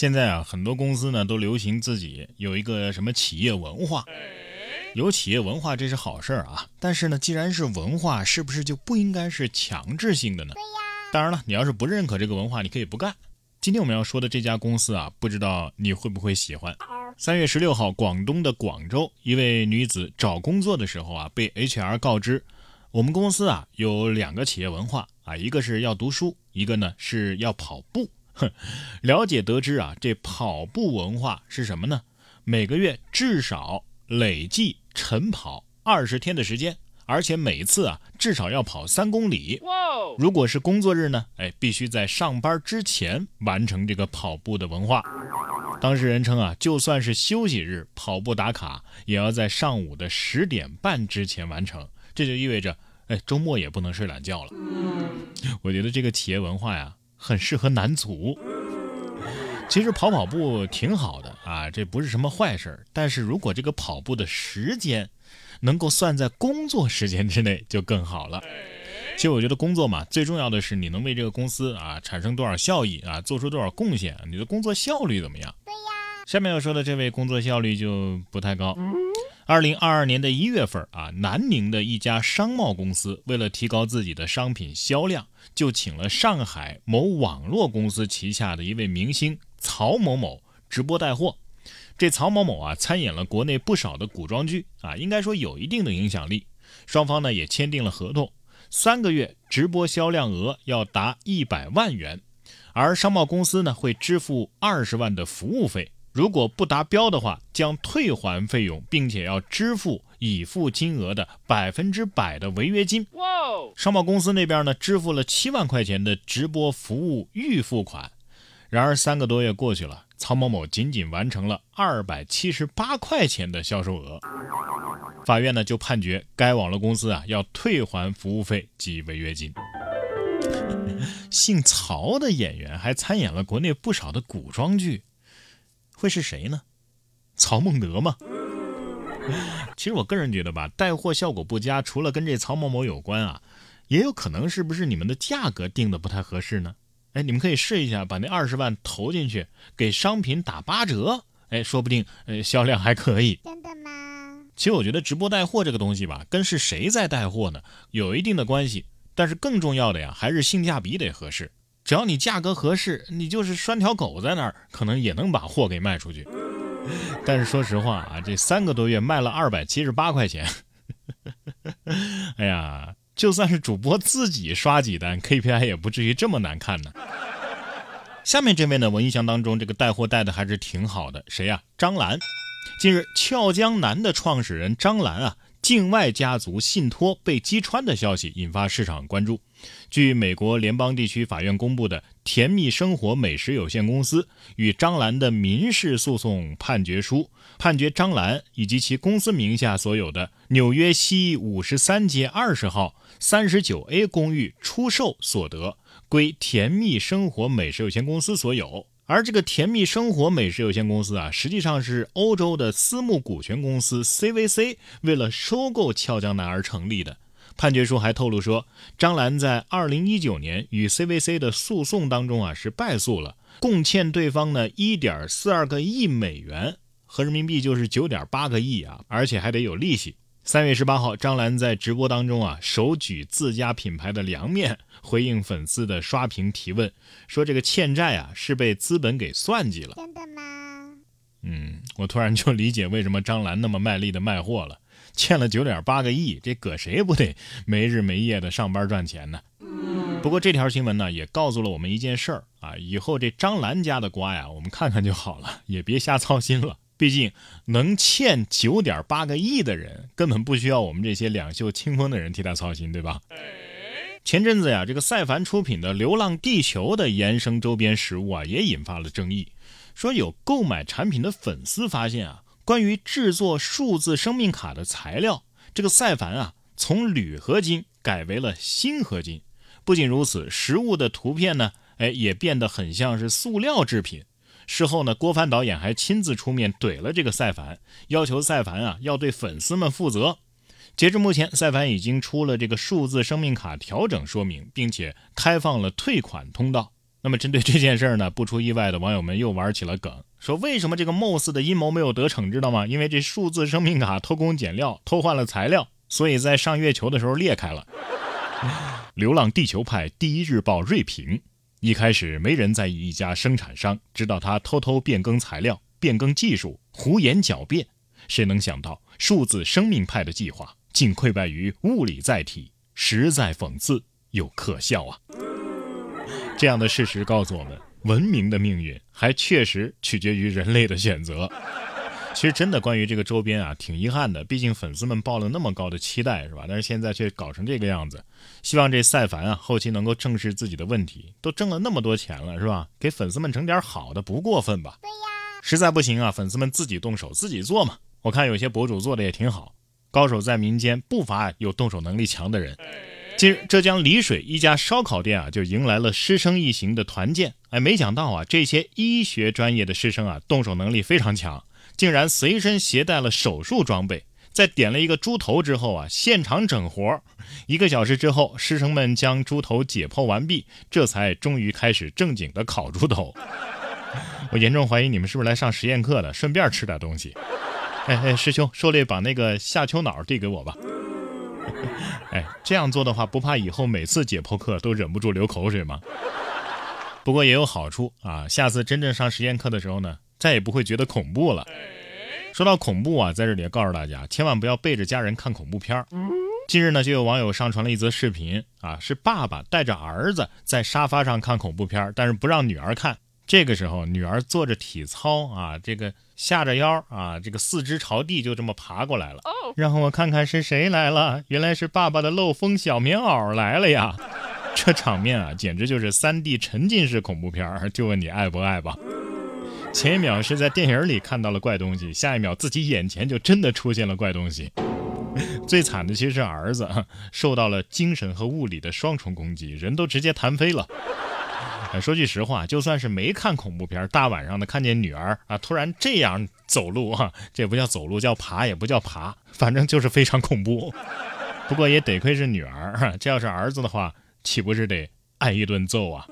现在啊，很多公司呢都流行自己有一个什么企业文化，有企业文化这是好事儿啊。但是呢，既然是文化，是不是就不应该是强制性的呢？当然了，你要是不认可这个文化，你可以不干。今天我们要说的这家公司啊，不知道你会不会喜欢。三月十六号，广东的广州，一位女子找工作的时候啊，被 HR 告知，我们公司啊有两个企业文化啊，一个是要读书，一个呢是要跑步。哼，了解得知啊，这跑步文化是什么呢？每个月至少累计晨跑二十天的时间，而且每次啊至少要跑三公里。如果是工作日呢？哎，必须在上班之前完成这个跑步的文化。当事人称啊，就算是休息日跑步打卡，也要在上午的十点半之前完成。这就意味着，哎，周末也不能睡懒觉了。我觉得这个企业文化呀。很适合男足。其实跑跑步挺好的啊，这不是什么坏事但是如果这个跑步的时间能够算在工作时间之内，就更好了。其实我觉得工作嘛，最重要的是你能为这个公司啊产生多少效益啊，做出多少贡献，你的工作效率怎么样？对呀。下面要说的这位工作效率就不太高。二零二二年的一月份啊，南宁的一家商贸公司为了提高自己的商品销量，就请了上海某网络公司旗下的一位明星曹某某直播带货。这曹某某啊，参演了国内不少的古装剧啊，应该说有一定的影响力。双方呢也签订了合同，三个月直播销量额要达一百万元，而商贸公司呢会支付二十万的服务费。如果不达标的话，将退还费用，并且要支付已付金额的百分之百的违约金。商贸公司那边呢，支付了七万块钱的直播服务预付款。然而三个多月过去了，曹某某仅仅完成了二百七十八块钱的销售额。法院呢就判决该网络公司啊要退还服务费及违约金。姓曹的演员还参演了国内不少的古装剧。会是谁呢？曹孟德吗？其实我个人觉得吧，带货效果不佳，除了跟这曹某某有关啊，也有可能是不是你们的价格定的不太合适呢？哎，你们可以试一下，把那二十万投进去，给商品打八折，哎，说不定呃销量还可以。真的吗？其实我觉得直播带货这个东西吧，跟是谁在带货呢，有一定的关系，但是更重要的呀，还是性价比得合适。只要你价格合适，你就是拴条狗在那儿，可能也能把货给卖出去。但是说实话啊，这三个多月卖了二百七十八块钱，哎呀，就算是主播自己刷几单，KPI 也不至于这么难看呢。下面这位呢，我印象当中这个带货带的还是挺好的，谁呀？张兰。近日，俏江南的创始人张兰啊。境外家族信托被击穿的消息引发市场关注。据美国联邦地区法院公布的甜蜜生活美食有限公司与张兰的民事诉讼判决书，判决张兰以及其公司名下所有的纽约西五十三街二十号三十九 A 公寓出售所得归甜蜜生活美食有限公司所有。而这个甜蜜生活美食有限公司啊，实际上是欧洲的私募股权公司 CVC 为了收购俏江南而成立的。判决书还透露说，张兰在2019年与 CVC 的诉讼当中啊是败诉了，共欠对方呢1.42个亿美元，合人民币就是9.8个亿啊，而且还得有利息。三月十八号，张兰在直播当中啊，手举自家品牌的凉面，回应粉丝的刷屏提问，说这个欠债啊是被资本给算计了。真的吗？嗯，我突然就理解为什么张兰那么卖力的卖货了，欠了九点八个亿，这搁谁不得没日没夜的上班赚钱呢？不过这条新闻呢，也告诉了我们一件事儿啊，以后这张兰家的瓜呀，我们看看就好了，也别瞎操心了。毕竟能欠九点八个亿的人，根本不需要我们这些两袖清风的人替他操心，对吧？前阵子呀，这个赛凡出品的《流浪地球》的衍生周边实物啊，也引发了争议。说有购买产品的粉丝发现啊，关于制作数字生命卡的材料，这个赛凡啊，从铝合金改为了锌合金。不仅如此，实物的图片呢，哎，也变得很像是塑料制品。事后呢，郭帆导演还亲自出面怼了这个赛凡，要求赛凡啊要对粉丝们负责。截至目前，赛凡已经出了这个数字生命卡调整说明，并且开放了退款通道。那么针对这件事儿呢，不出意外的网友们又玩起了梗，说为什么这个 MOS 的阴谋没有得逞，知道吗？因为这数字生命卡偷工减料，偷换了材料，所以在上月球的时候裂开了。流浪地球派第一日报锐评：一开始没人在意一家生产商，直到他偷偷变更材料、变更技术、胡言狡辩，谁能想到数字生命派的计划竟溃败于物理载体，实在讽刺又可笑啊！这样的事实告诉我们，文明的命运还确实取决于人类的选择。其实真的关于这个周边啊，挺遗憾的，毕竟粉丝们抱了那么高的期待，是吧？但是现在却搞成这个样子。希望这赛凡啊，后期能够正视自己的问题，都挣了那么多钱了，是吧？给粉丝们整点好的，不过分吧？对呀。实在不行啊，粉丝们自己动手自己做嘛。我看有些博主做的也挺好，高手在民间，不乏有动手能力强的人。近日，浙江丽水一家烧烤店啊，就迎来了师生一行的团建。哎，没想到啊，这些医学专业的师生啊，动手能力非常强。竟然随身携带了手术装备，在点了一个猪头之后啊，现场整活。一个小时之后，师生们将猪头解剖完毕，这才终于开始正经的烤猪头。我严重怀疑你们是不是来上实验课的，顺便吃点东西。哎哎，师兄，受累把那个下丘脑递给我吧。哎，这样做的话，不怕以后每次解剖课都忍不住流口水吗？不过也有好处啊，下次真正上实验课的时候呢。再也不会觉得恐怖了。说到恐怖啊，在这里告诉大家，千万不要背着家人看恐怖片儿。近日呢，就有网友上传了一则视频啊，是爸爸带着儿子在沙发上看恐怖片但是不让女儿看。这个时候，女儿做着体操啊，这个下着腰啊，这个四肢朝地，就这么爬过来了。让我看看是谁来了，原来是爸爸的漏风小棉袄来了呀！这场面啊，简直就是三 D 沉浸式恐怖片就问你爱不爱吧？前一秒是在电影里看到了怪东西，下一秒自己眼前就真的出现了怪东西。最惨的其实是儿子，受到了精神和物理的双重攻击，人都直接弹飞了。说句实话，就算是没看恐怖片，大晚上的看见女儿啊突然这样走路啊，这不叫走路，叫爬也不叫爬，反正就是非常恐怖。不过也得亏是女儿，这要是儿子的话，岂不是得挨一顿揍啊？